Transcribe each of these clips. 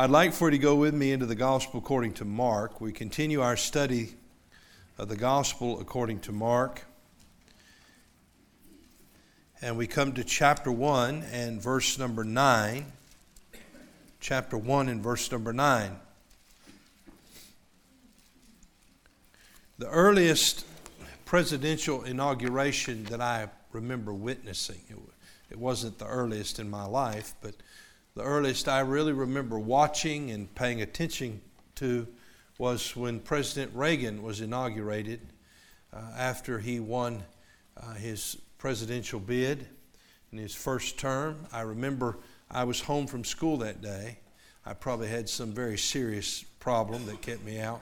I'd like for you to go with me into the Gospel according to Mark. We continue our study of the Gospel according to Mark. And we come to chapter 1 and verse number 9. Chapter 1 and verse number 9. The earliest presidential inauguration that I remember witnessing, it, wasn't the earliest in my life, but the earliest I really remember watching and paying attention to was when President Reagan was inaugurated uh, after he won uh, his presidential bid in his first term. I remember I was home from school that day. I probably had some very serious problem that kept me out.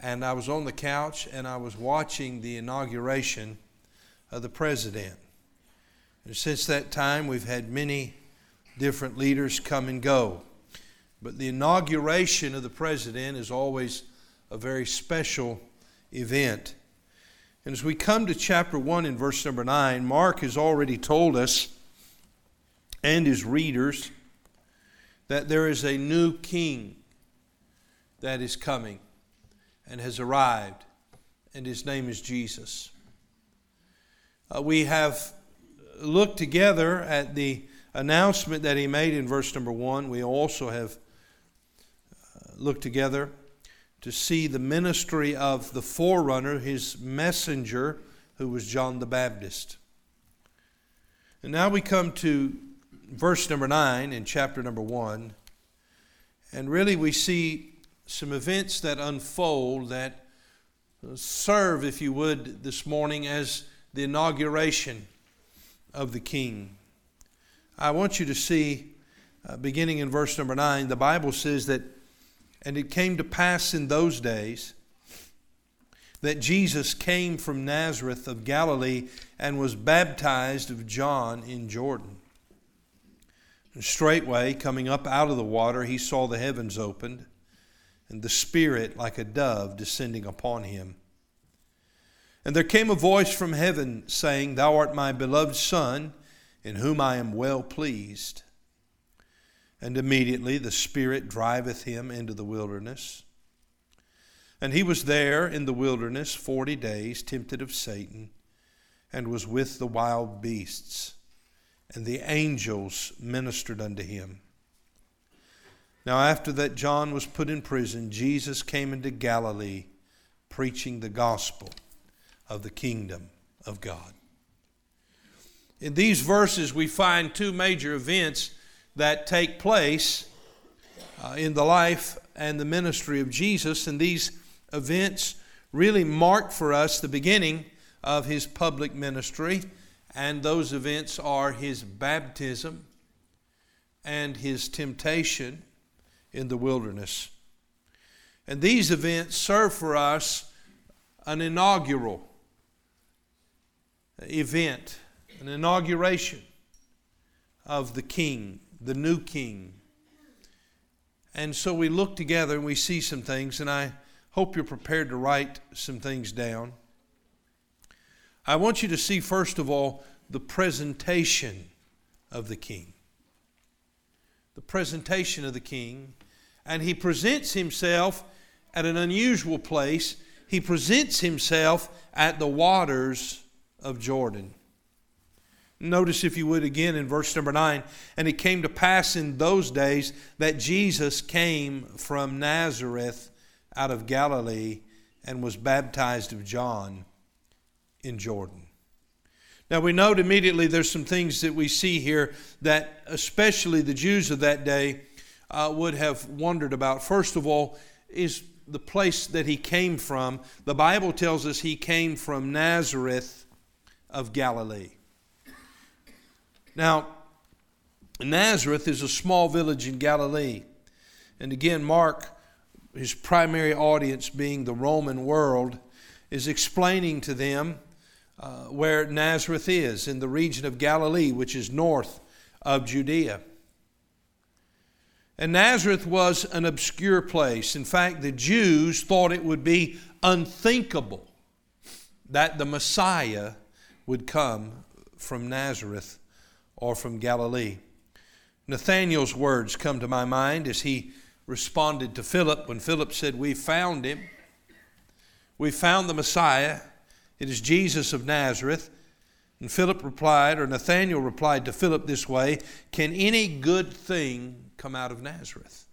And I was on the couch and I was watching the inauguration of the president. And since that time, we've had many different leaders come and go. But the inauguration of the president is always a very special event. And as we come to chapter 1 in verse number 9, Mark has already told us and his readers that there is a new king that is coming and has arrived, and his name is Jesus. Uh, we have looked together at the announcement that he made in verse number 1. We also have uh, looked together to see the ministry of the forerunner, his messenger, who was John the Baptist. And now we come to verse number 9 in chapter number 1. And really we see some events that unfold that uh, serve, if you would, this morning as the inauguration of the king. I want you to see, uh, beginning in verse number 9, the Bible says that and it came to pass in those days that Jesus came from Nazareth of Galilee and was baptized of John in Jordan. And straightway, coming up out of the water, he saw the heavens opened, and the Spirit like a dove descending upon him. And there came a voice from heaven saying, Thou art my beloved Son, in whom I am well pleased. And immediately the Spirit driveth him into the wilderness. And he was there in the wilderness forty days, tempted of Satan, and was with the wild beasts. And the angels ministered unto him. Now, after that John was put in prison, Jesus came into Galilee, preaching the gospel of the kingdom of God. In these verses, we find two major events that take place uh, in the life and the ministry of Jesus. And these events really mark for us the beginning of his public ministry. And those events are his baptism and his temptation in the wilderness. And these events serve for us an inaugural event, an inauguration of the king the new king. And so we look together and we see some things, and I hope you're prepared to write some things down. I want you to see, first of all, the presentation of the king. The presentation of the king. And he presents himself at an unusual place. He presents himself at the waters of Jordan. Notice, if you would, again in verse number 9. And it came to pass in those days that Jesus came from Nazareth out of Galilee and was baptized of John in Jordan. Now we note immediately there's some things that we see here that especially the Jews of that day uh, would have wondered about. First of all, is the place that he came from. The Bible tells us he came from Nazareth of Galilee. Now, Nazareth is a small village in Galilee. And again, Mark, his primary audience being the Roman world, is explaining to them uh, where Nazareth is in the region of Galilee, which is north of Judea. And Nazareth was an obscure place. In fact, the Jews thought it would be unthinkable that the Messiah would come from Nazareth or from Galilee. Nathanael's words come to my mind as he responded to Philip when Philip said, We found him. We found the Messiah. It is Jesus of Nazareth. And Philip replied, or Nathanael replied to Philip this way Can any good thing come out of Nazareth?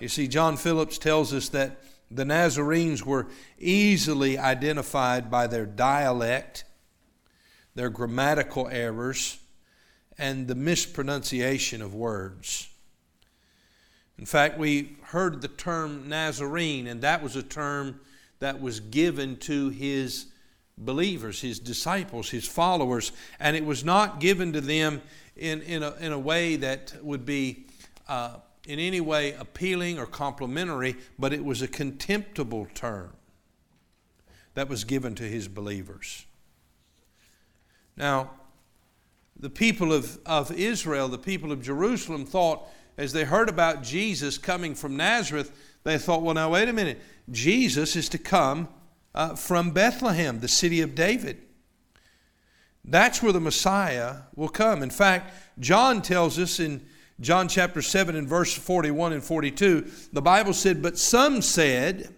You see, John Phillips tells us that the Nazarenes were easily identified by their dialect, their grammatical errors, and the mispronunciation of words. In fact, we heard the term Nazarene, and that was a term that was given to his believers, his disciples, his followers, and it was not given to them in, in, a, in a way that would be uh, in any way appealing or complimentary, but it was a contemptible term that was given to his believers. Now, the people of, of Israel, the people of Jerusalem, thought as they heard about Jesus coming from Nazareth, they thought, well, now, wait a minute. Jesus is to come uh, from Bethlehem, the city of David. That's where the Messiah will come. In fact, John tells us in John chapter 7 and verse 41 and 42, the Bible said, But some said,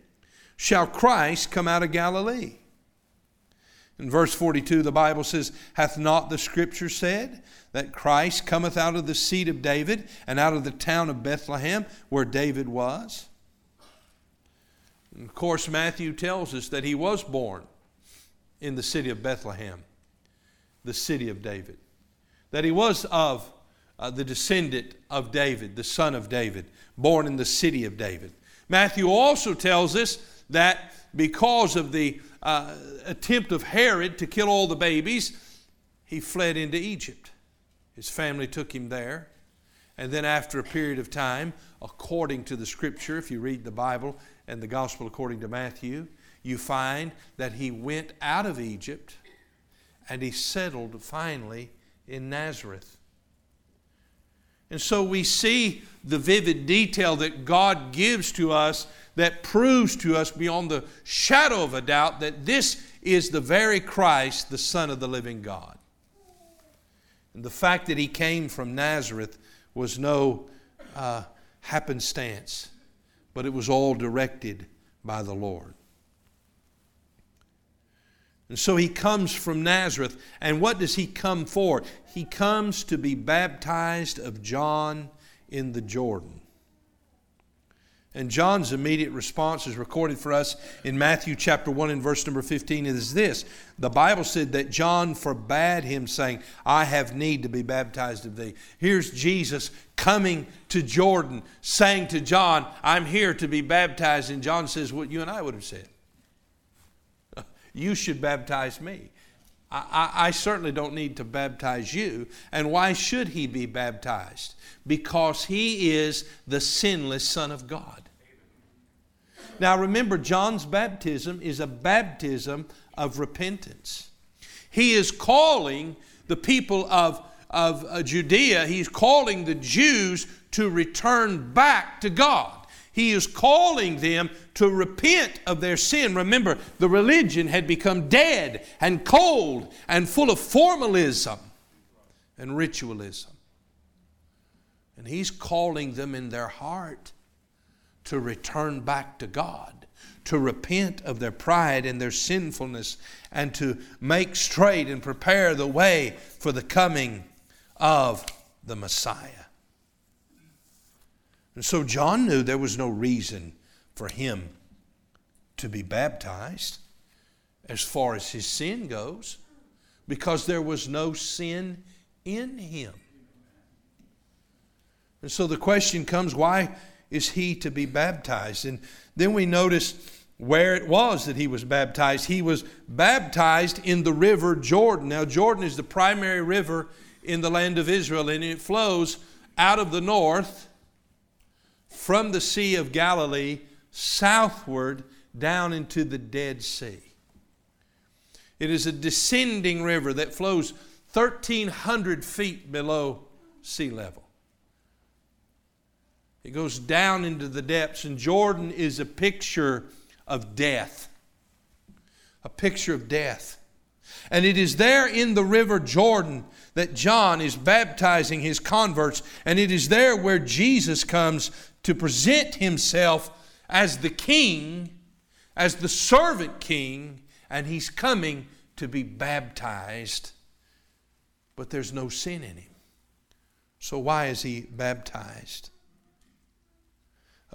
Shall Christ come out of Galilee? In verse 42, the Bible says, Hath not the scripture said that Christ cometh out of the seed of David and out of the town of Bethlehem where David was? And of course, Matthew tells us that he was born in the city of Bethlehem, the city of David. That he was of uh, the descendant of David, the son of David, born in the city of David. Matthew also tells us that because of the uh, attempt of Herod to kill all the babies, he fled into Egypt. His family took him there. And then, after a period of time, according to the scripture, if you read the Bible and the gospel according to Matthew, you find that he went out of Egypt and he settled finally in Nazareth. And so we see the vivid detail that God gives to us that proves to us beyond the shadow of a doubt that this is the very Christ, the Son of the living God. And the fact that he came from Nazareth was no uh, happenstance, but it was all directed by the Lord. And so he comes from Nazareth. And what does he come for? He comes to be baptized of John in the Jordan. And John's immediate response is recorded for us in Matthew chapter 1 and verse number 15 is this. The Bible said that John forbade him, saying, I have need to be baptized of thee. Here's Jesus coming to Jordan, saying to John, I'm here to be baptized. And John says what you and I would have said. You should baptize me. I, I certainly don't need to baptize you. And why should he be baptized? Because he is the sinless Son of God. Now remember, John's baptism is a baptism of repentance. He is calling the people of, of uh, Judea, he's calling the Jews to return back to God. He is calling them to repent of their sin. Remember, the religion had become dead and cold and full of formalism and ritualism. And He's calling them in their heart to return back to God, to repent of their pride and their sinfulness, and to make straight and prepare the way for the coming of the Messiah. And so John knew there was no reason for him to be baptized as far as his sin goes because there was no sin in him. And so the question comes why is he to be baptized? And then we notice where it was that he was baptized. He was baptized in the river Jordan. Now, Jordan is the primary river in the land of Israel, and it flows out of the north from the Sea of Galilee southward down into the Dead Sea. It is a descending river that flows 1,300 feet below sea level. It goes down into the depths, and Jordan is a picture of death. A picture of death. And it is there in the river Jordan that John is baptizing his converts, and it is there where Jesus comes to present himself as the king, as the servant king, and he's coming to be baptized. But there's no sin in him. So, why is he baptized?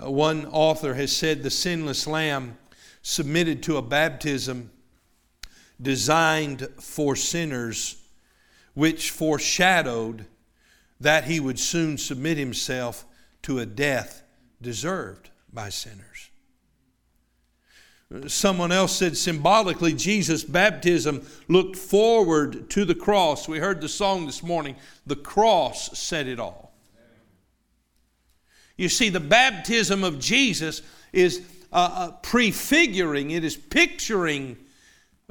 Uh, one author has said the sinless lamb submitted to a baptism designed for sinners, which foreshadowed that he would soon submit himself to a death deserved by sinners. Someone else said symbolically, Jesus' baptism looked forward to the cross. We heard the song this morning, The Cross Said It All. You see, the baptism of Jesus is uh, uh, prefiguring, it is picturing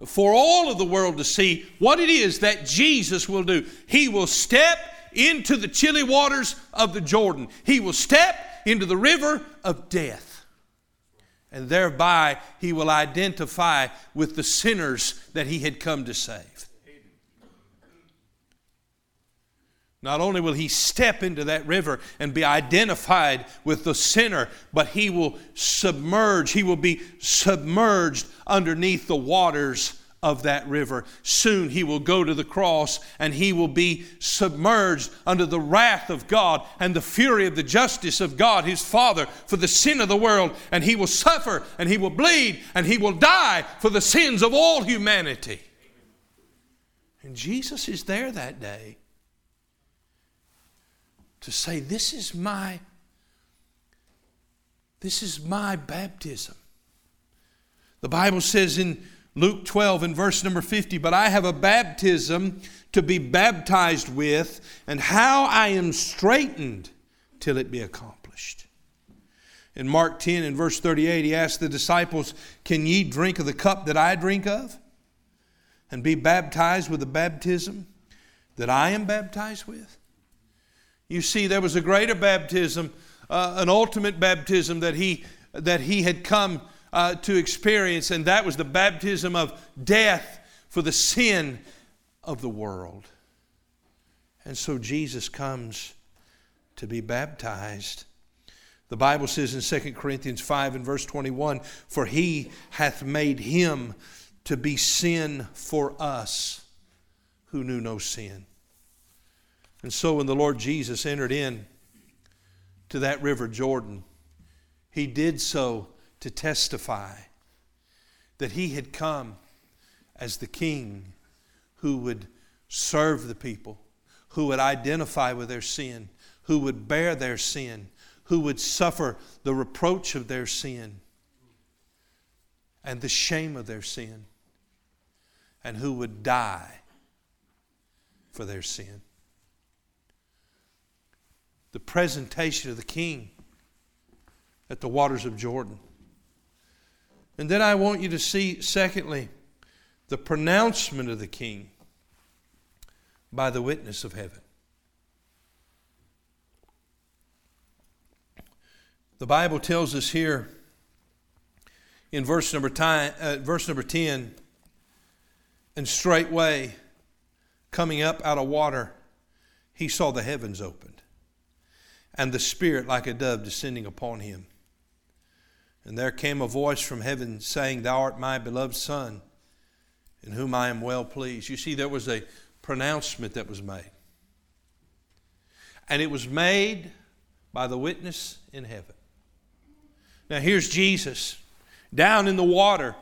for all of the world to see what it is that Jesus will do. He will step into the chilly waters of the Jordan, He will step into the river of death. And thereby he will identify with the sinners that he had come to save. Not only will he step into that river and be identified with the sinner, but he will submerge, he will be submerged underneath the waters of that river. Soon he will go to the cross and he will be submerged under the wrath of God and the fury of the justice of God, his Father, for the sin of the world. And he will suffer and he will bleed and he will die for the sins of all humanity. And Jesus is there that day to say, This is my. This is my baptism. The Bible says in Luke 12 and verse number 50, but I have a baptism to be baptized with, and how I am straitened till it be accomplished. In Mark 10 and verse 38, he asked the disciples, Can ye drink of the cup that I drink of? And be baptized with the baptism that I am baptized with? You see, there was a greater baptism, uh, an ultimate baptism that he, that he had come uh, to experience, and that was the baptism of death for the sin of the world. And so Jesus comes to be baptized. The Bible says in 2 Corinthians 5 and verse 21 For he hath made him to be sin for us who knew no sin. And so when the Lord Jesus entered in to that river Jordan, he did so to testify that he had come as the king who would serve the people, who would identify with their sin, who would bear their sin, who would suffer the reproach of their sin and the shame of their sin, and who would die for their sin. The presentation of the king at the waters of Jordan and then I want you to see, secondly, the pronouncement of the king by the witness of heaven. The Bible tells us here in verse number, time, uh, verse number 10 and straightway coming up out of water, he saw the heavens opened and the Spirit like a dove descending upon him. And there came a voice from heaven saying, Thou art my beloved Son, in whom I am well pleased. You see, there was a pronouncement that was made. And it was made by the witness in heaven. Now, here's Jesus down in the water,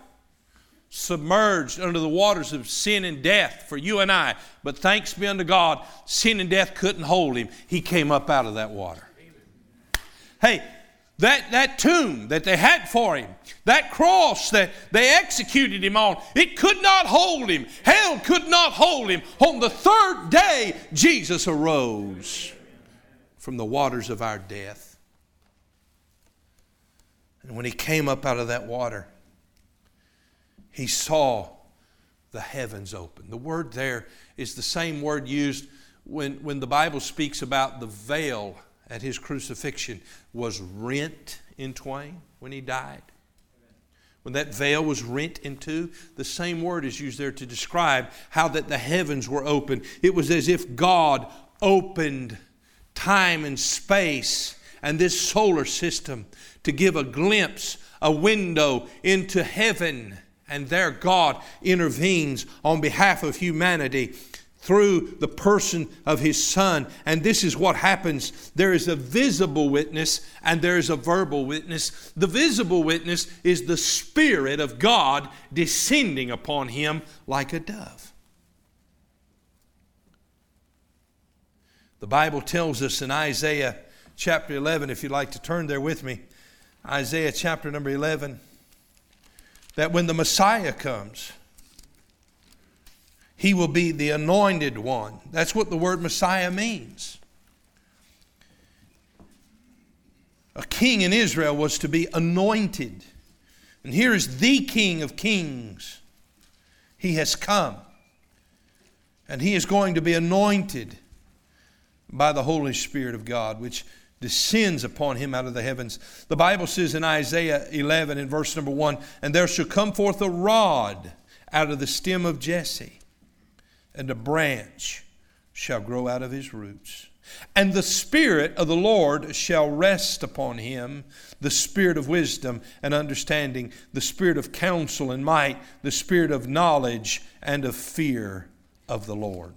submerged under the waters of sin and death for you and I. But thanks be unto God, sin and death couldn't hold him. He came up out of that water. Hey, that, that tomb that they had for him, that cross that they executed him on, it could not hold him. Hell could not hold him. On the third day, Jesus arose from the waters of our death. And when he came up out of that water, he saw the heavens open. The word there is the same word used when, when the Bible speaks about the veil at his crucifixion was rent in twain when he died. When that veil was rent in two, the same word is used there to describe how that the heavens were open. It was as if God opened time and space and this solar system to give a glimpse, a window into heaven. And there God intervenes on behalf of humanity through the person of his son. And this is what happens there is a visible witness and there is a verbal witness. The visible witness is the Spirit of God descending upon him like a dove. The Bible tells us in Isaiah chapter 11, if you'd like to turn there with me, Isaiah chapter number 11, that when the Messiah comes, he will be the anointed one. That's what the word Messiah means. A king in Israel was to be anointed. And here is the King of Kings. He has come. And he is going to be anointed by the Holy Spirit of God, which descends upon him out of the heavens. The Bible says in Isaiah 11, in verse number 1 And there shall come forth a rod out of the stem of Jesse and a branch shall grow out of his roots. And the Spirit of the Lord shall rest upon him the Spirit of wisdom and understanding, the Spirit of counsel and might, the Spirit of knowledge and of fear of the Lord.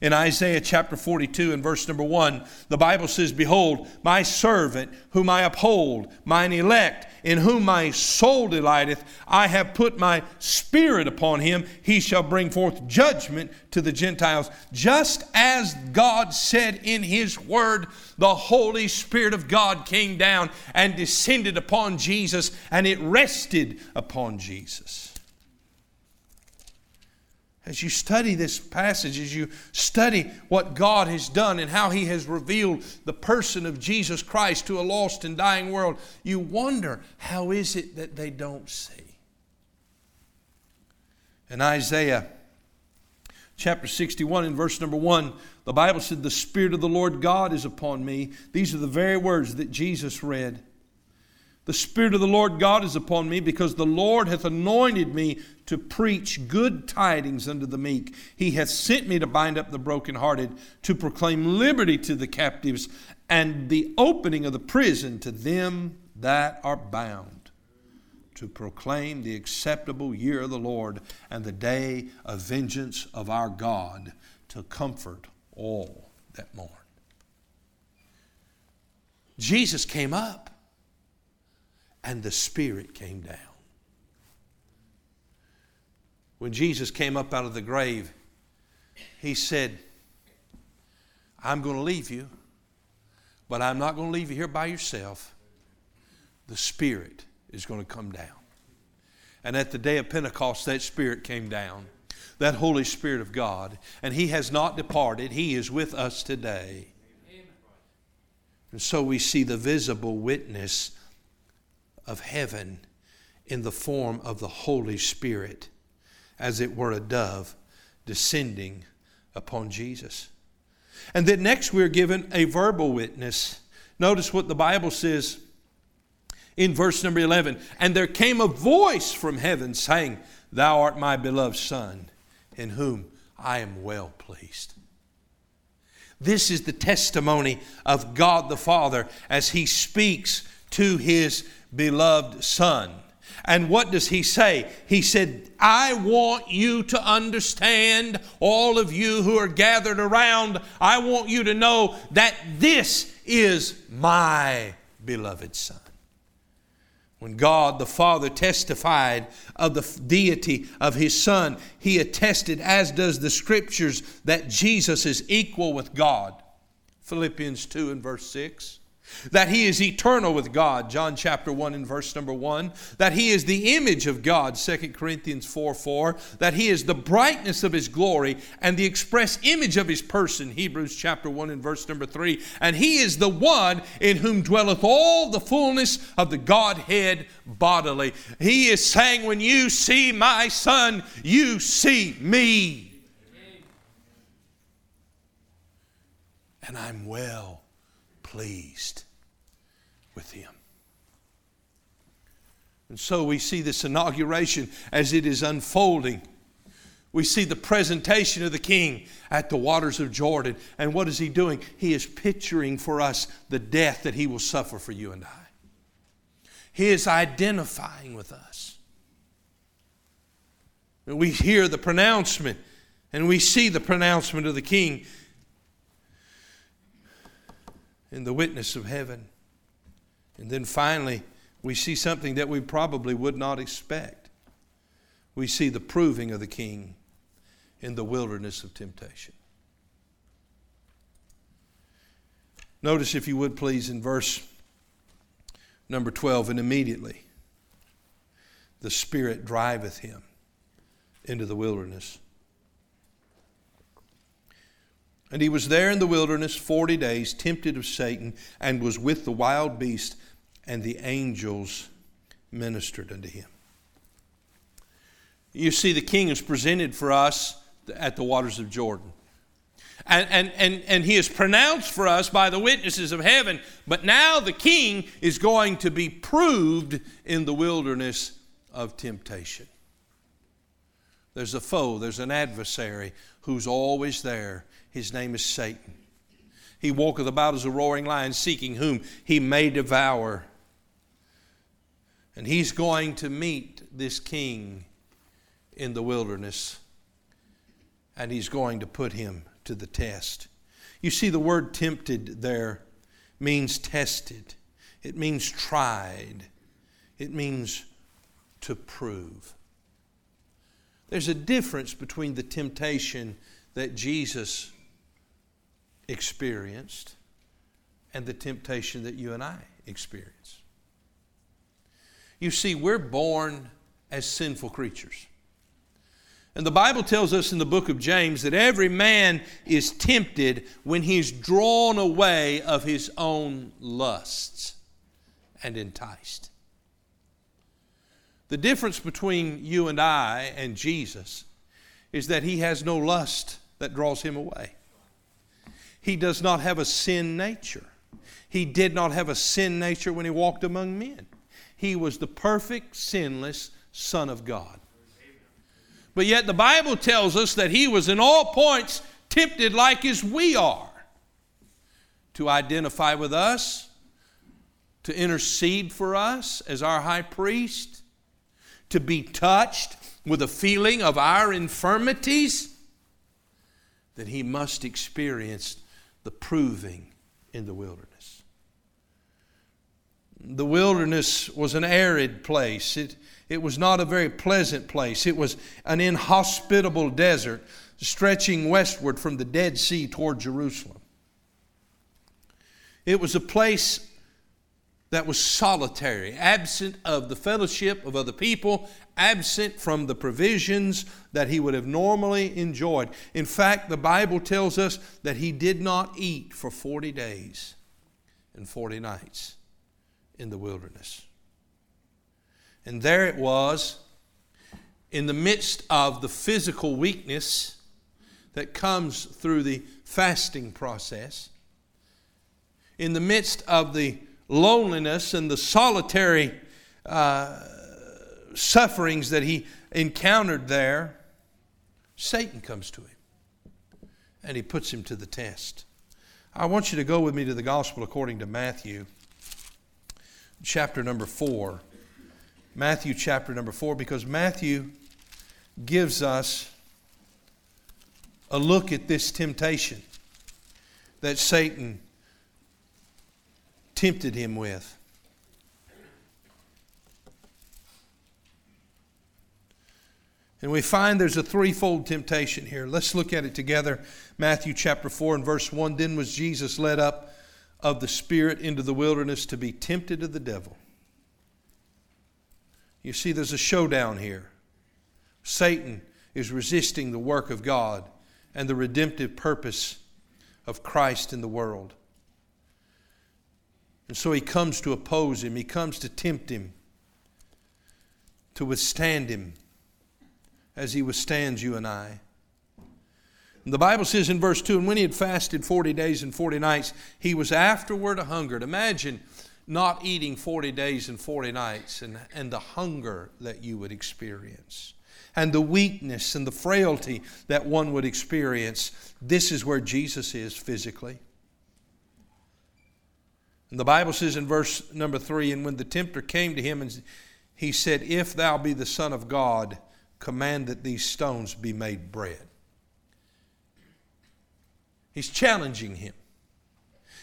In Isaiah chapter 42 and verse number 1, the Bible says, Behold, my servant, whom I uphold, mine elect, in whom my soul delighteth, I have put my spirit upon him. He shall bring forth judgment to the Gentiles. Just as God said in his word, the Holy Spirit of God came down and descended upon Jesus, and it rested upon Jesus as you study this passage, as you study what God has done and how He has revealed the person of Jesus Christ to a lost and dying world, you wonder how is it that they don't see? In Isaiah chapter 61, in verse number 1, the Bible said, The Spirit of the Lord God is upon me. These are the very words that Jesus read. The Spirit of the Lord God is upon me because the Lord hath anointed me to preach good tidings unto the meek. He hath sent me to bind up the brokenhearted, to proclaim liberty to the captives, and the opening of the prison to them that are bound, to proclaim the acceptable year of the Lord and the day of vengeance of our God, to comfort all that mourn. Jesus came up and the Spirit came down. When Jesus came up out of the grave, he said, I'm going to leave you, but I'm not going to leave you here by yourself. The Spirit is going to come down. And at the day of Pentecost, that Spirit came down, that Holy Spirit of God, and He has not departed. He is with us today. And so we see the visible witness of heaven in the form of the Holy Spirit, as it were a dove descending upon Jesus. And then next we're given a verbal witness. Notice what the Bible says in verse number 11 And there came a voice from heaven saying, Thou art my beloved Son, in whom I am well pleased. This is the testimony of God the Father as He speaks to His beloved Son. And what does he say? He said, I want you to understand, all of you who are gathered around, I want you to know that this is my beloved Son. When God the Father testified of the deity of His Son, He attested, as does the Scriptures, that Jesus is equal with God. Philippians 2 and verse 6. That he is eternal with God, John chapter 1 and verse number 1, that he is the image of God, 2 Corinthians 4 4, that he is the brightness of his glory and the express image of his person, Hebrews chapter 1 and verse number 3, and he is the one in whom dwelleth all the fullness of the Godhead bodily. He is saying, When you see my son, you see me. And I'm well pleased with him. And so we see this inauguration as it is unfolding. We see the presentation of the king at the waters of Jordan. And what is he doing? He is picturing for us the death that he will suffer for you and I. He is identifying with us. And we hear the pronouncement and we see the pronouncement of the king in the witness of heaven. And then finally, we see something that we probably would not expect. We see the proving of the king in the wilderness of temptation. Notice, if you would please, in verse number 12, and immediately the Spirit driveth him into the wilderness and he was there in the wilderness 40 days, tempted of Satan, and was with the wild beast, and the angels ministered unto him. You see, the king is presented for us at the waters of Jordan. And, and, and, and he is pronounced for us by the witnesses of heaven. But now the king is going to be proved in the wilderness of temptation. There's a foe, there's an adversary who's always there his name is Satan. He walketh about as a roaring lion, seeking whom he may devour. And he's going to meet this king in the wilderness, and he's going to put him to the test. You see, the word tempted there means tested, it means tried, it means to prove. There's a difference between the temptation that Jesus experienced and the temptation that you and I experience. You see, we're born as sinful creatures. And the Bible tells us in the book of James that every man is tempted when he's drawn away of his own lusts and enticed. The difference between you and I and Jesus is that he has no lust that draws him away. He does not have a sin nature. He did not have a sin nature when he walked among men. He was the perfect, sinless Son of God. But yet the Bible tells us that he was in all points tempted like as we are to identify with us, to intercede for us as our high priest, to be touched with a feeling of our infirmities that he must experience the proving in the wilderness. The wilderness was an arid place. It, it was not a very pleasant place. It was an inhospitable desert stretching westward from the Dead Sea toward Jerusalem. It was a place that was solitary, absent of the fellowship of other people, absent from the provisions that he would have normally enjoyed. In fact, the Bible tells us that he did not eat for 40 days and 40 nights in the wilderness. And there it was, in the midst of the physical weakness that comes through the fasting process, in the midst of the loneliness and the solitary uh, sufferings that he encountered there, Satan comes to him and he puts him to the test. I want you to go with me to the gospel according to Matthew, chapter number 4. Matthew, chapter number 4, because Matthew gives us a look at this temptation that Satan tempted him with. And we find there's a threefold temptation here. Let's look at it together. Matthew chapter 4 and verse 1. Then was Jesus led up of the Spirit into the wilderness to be tempted of the devil. You see, there's a showdown here. Satan is resisting the work of God and the redemptive purpose of Christ in the world. And so he comes to oppose him, he comes to tempt him, to withstand him as he withstands you and I. The Bible says in verse 2 And when he had fasted 40 days and 40 nights, he was afterward hungered. Imagine not eating 40 days and 40 nights and, and the hunger that you would experience and the weakness and the frailty that one would experience. This is where Jesus is physically. And the Bible says in verse number 3 And when the tempter came to him, and he said, If thou be the Son of God, command that these stones be made bread. He's challenging him.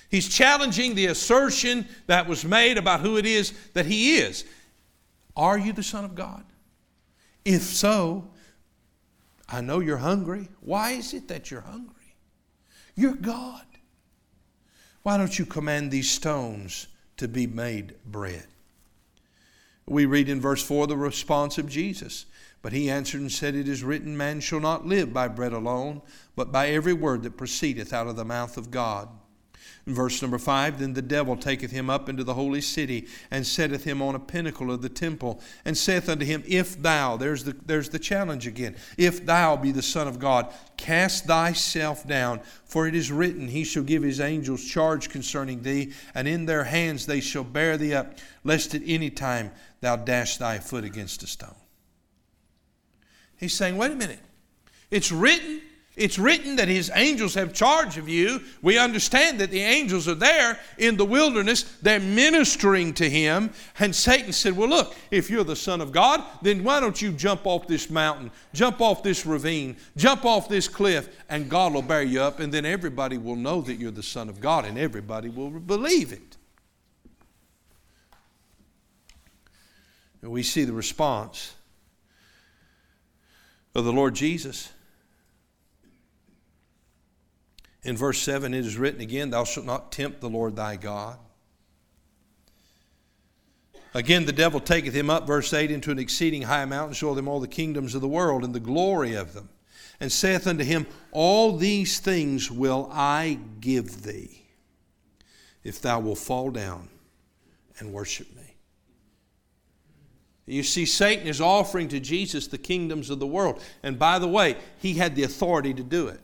He's challenging the assertion that was made about who it is that he is. Are you the Son of God? If so, I know you're hungry. Why is it that you're hungry? You're God. Why don't you command these stones to be made bread? We read in verse 4 the response of Jesus. But he answered and said, It is written, Man shall not live by bread alone, but by every word that proceedeth out of the mouth of God. In verse number five, then the devil taketh him up into the holy city and setteth him on a pinnacle of the temple and saith unto him, If thou, there's the, there's the challenge again, if thou be the Son of God, cast thyself down, for it is written, He shall give His angels charge concerning thee, and in their hands they shall bear thee up, lest at any time thou dash thy foot against a stone. He's saying, wait a minute. It's written. It's written that his angels have charge of you. We understand that the angels are there in the wilderness. They're ministering to him. And Satan said, Well, look, if you're the Son of God, then why don't you jump off this mountain, jump off this ravine, jump off this cliff, and God will bear you up, and then everybody will know that you're the Son of God, and everybody will believe it. And we see the response of the Lord Jesus. In verse 7, it is written again, Thou shalt not tempt the Lord thy God. Again, the devil taketh him up, verse 8, into an exceeding high mountain, showeth him all the kingdoms of the world and the glory of them, and saith unto him, All these things will I give thee, if thou wilt fall down and worship me. You see, Satan is offering to Jesus the kingdoms of the world. And by the way, he had the authority to do it.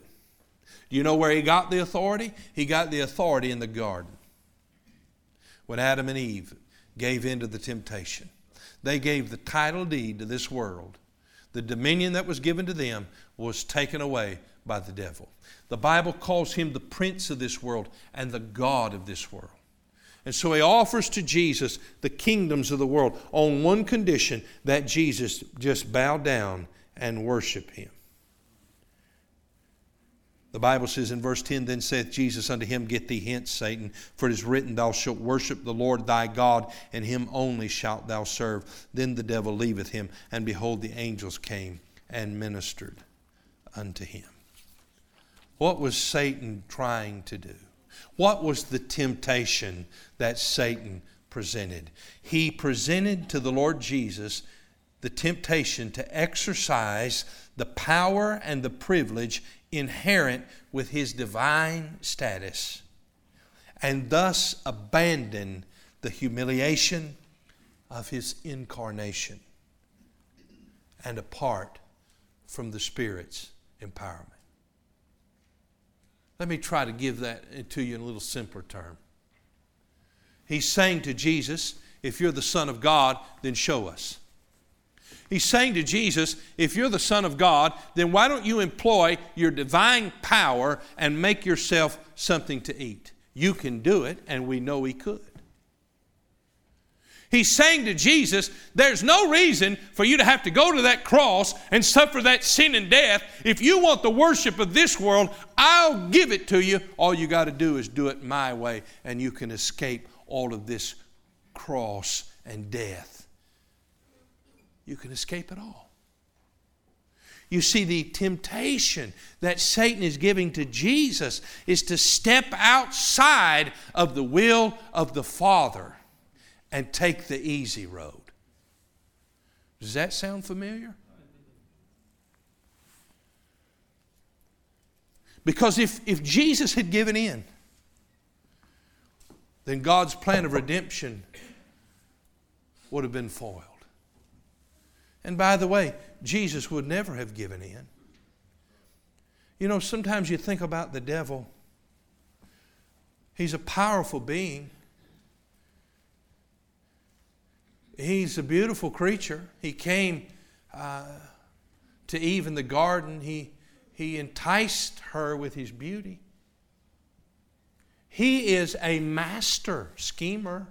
Do you know where he got the authority? He got the authority in the garden. When Adam and Eve gave in to the temptation, they gave the title deed to this world. The dominion that was given to them was taken away by the devil. The Bible calls him the prince of this world and the God of this world. And so he offers to Jesus the kingdoms of the world on one condition that Jesus just bow down and worship him. The Bible says in verse 10 Then saith Jesus unto him, Get thee hence, Satan, for it is written, Thou shalt worship the Lord thy God, and him only shalt thou serve. Then the devil leaveth him, and behold, the angels came and ministered unto him. What was Satan trying to do? What was the temptation that Satan presented? He presented to the Lord Jesus the temptation to exercise the power and the privilege inherent with his divine status and thus abandon the humiliation of his incarnation and apart from the Spirit's empowerment. Let me try to give that to you in a little simpler term. He's saying to Jesus, if you're the Son of God, then show us. He's saying to Jesus, if you're the Son of God, then why don't you employ your divine power and make yourself something to eat? You can do it, and we know He could. He's saying to Jesus, There's no reason for you to have to go to that cross and suffer that sin and death. If you want the worship of this world, I'll give it to you. All you got to do is do it my way, and you can escape all of this cross and death. You can escape it all. You see, the temptation that Satan is giving to Jesus is to step outside of the will of the Father and take the easy road. Does that sound familiar? Because if, if Jesus had given in, then God's plan of redemption would have been foiled. And by the way, Jesus would never have given in. You know, sometimes you think about the devil, he's a powerful being. He's a beautiful creature. He came uh, to Eve in the garden. He, he enticed her with his beauty. He is a master schemer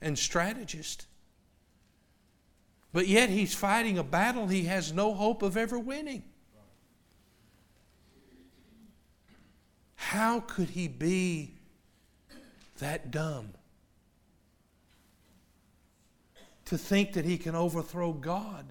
and strategist. But yet he's fighting a battle he has no hope of ever winning. How could he be that dumb to think that he can overthrow God?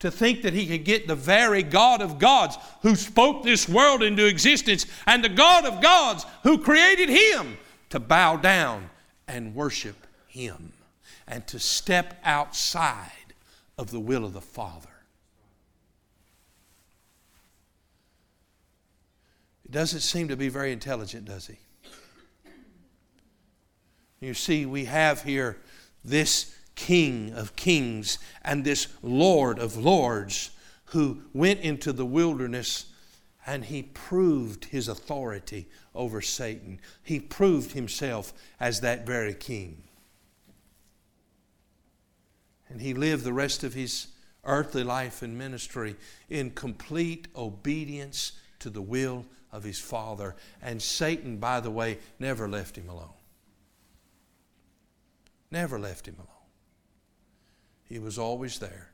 To think that he could get the very God of gods who spoke this world into existence and the God of gods who created him to bow down and worship him and to step outside of the will of the Father. It doesn't seem to be very intelligent, does he? You see, we have here this King of kings and this Lord of lords who went into the wilderness and he proved his authority over Satan. He proved himself as that very king. And he lived the rest of his earthly life and ministry in complete obedience to the will of his Father. And Satan, by the way, never left him alone. Never left him alone. He was always there.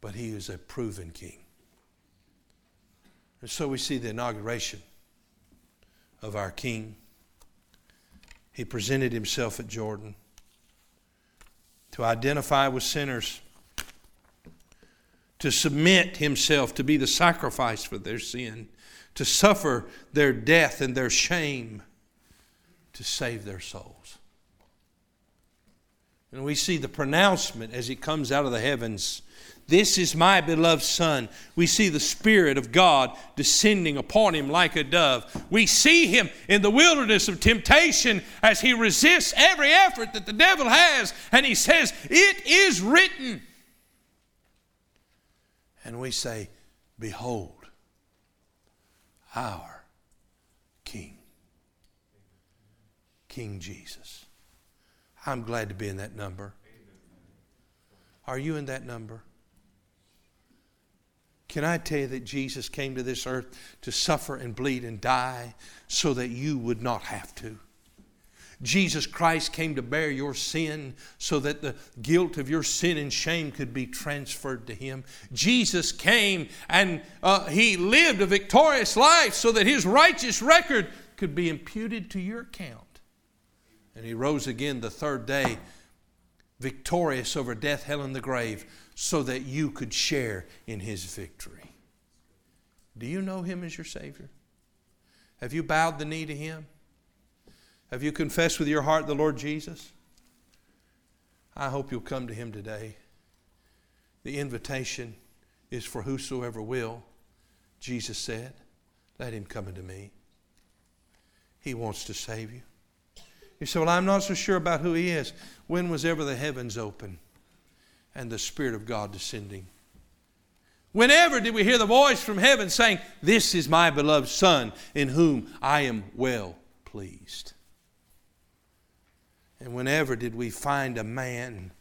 But he is a proven king. And so we see the inauguration of our king. He presented himself at Jordan to identify with sinners, to submit himself to be the sacrifice for their sin, to suffer their death and their shame, to save their souls. And we see the pronouncement as he comes out of the heavens this is my beloved Son. We see the Spirit of God descending upon him like a dove. We see him in the wilderness of temptation as he resists every effort that the devil has, and he says, It is written. And we say, Behold, our King, King Jesus. I'm glad to be in that number. Are you in that number? Can I tell you that Jesus came to this earth to suffer and bleed and die so that you would not have to? Jesus Christ came to bear your sin so that the guilt of your sin and shame could be transferred to Him. Jesus came and uh, He lived a victorious life so that His righteous record could be imputed to your account. And He rose again the third day, victorious over death, hell, and the grave so that you could share in his victory. Do you know him as your Savior? Have you bowed the knee to him? Have you confessed with your heart the Lord Jesus? I hope you'll come to him today. The invitation is for whosoever will. Jesus said, Let him come unto me. He wants to save you. You say, Well, I'm not so sure about who he is. When was ever the heavens open? and the Spirit of God descending. Whenever did we hear the voice from heaven saying, This is my beloved Son, in whom I am well pleased? And whenever did we find a man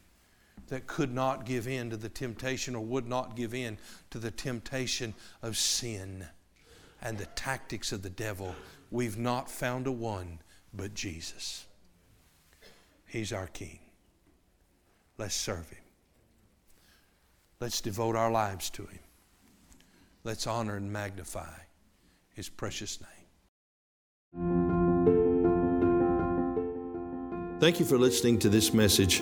that could not give in to the temptation or would not give in to the temptation of sin and the tactics of the devil? We've not found a one but Jesus. He's our King. Let's serve Him. Let's devote our lives to Him. Let's honor and magnify His precious name. Thank you for listening to this message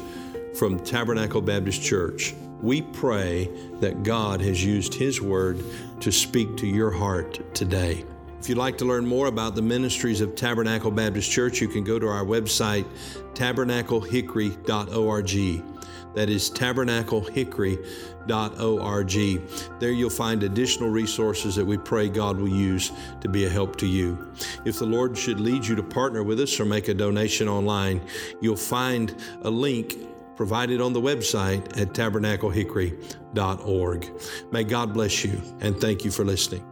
from Tabernacle Baptist Church. We pray that God has used His Word to speak to your heart today. If you'd like to learn more about the ministries of Tabernacle Baptist Church, you can go to our website, tabernaclehickory.org. That is tabernaclehickory.org. There you'll find additional resources that we pray God will use to be a help to you. If the Lord should lead you to partner with us or make a donation online, you'll find a link provided on the website at tabernaclehickory.org. May God bless you and thank you for listening.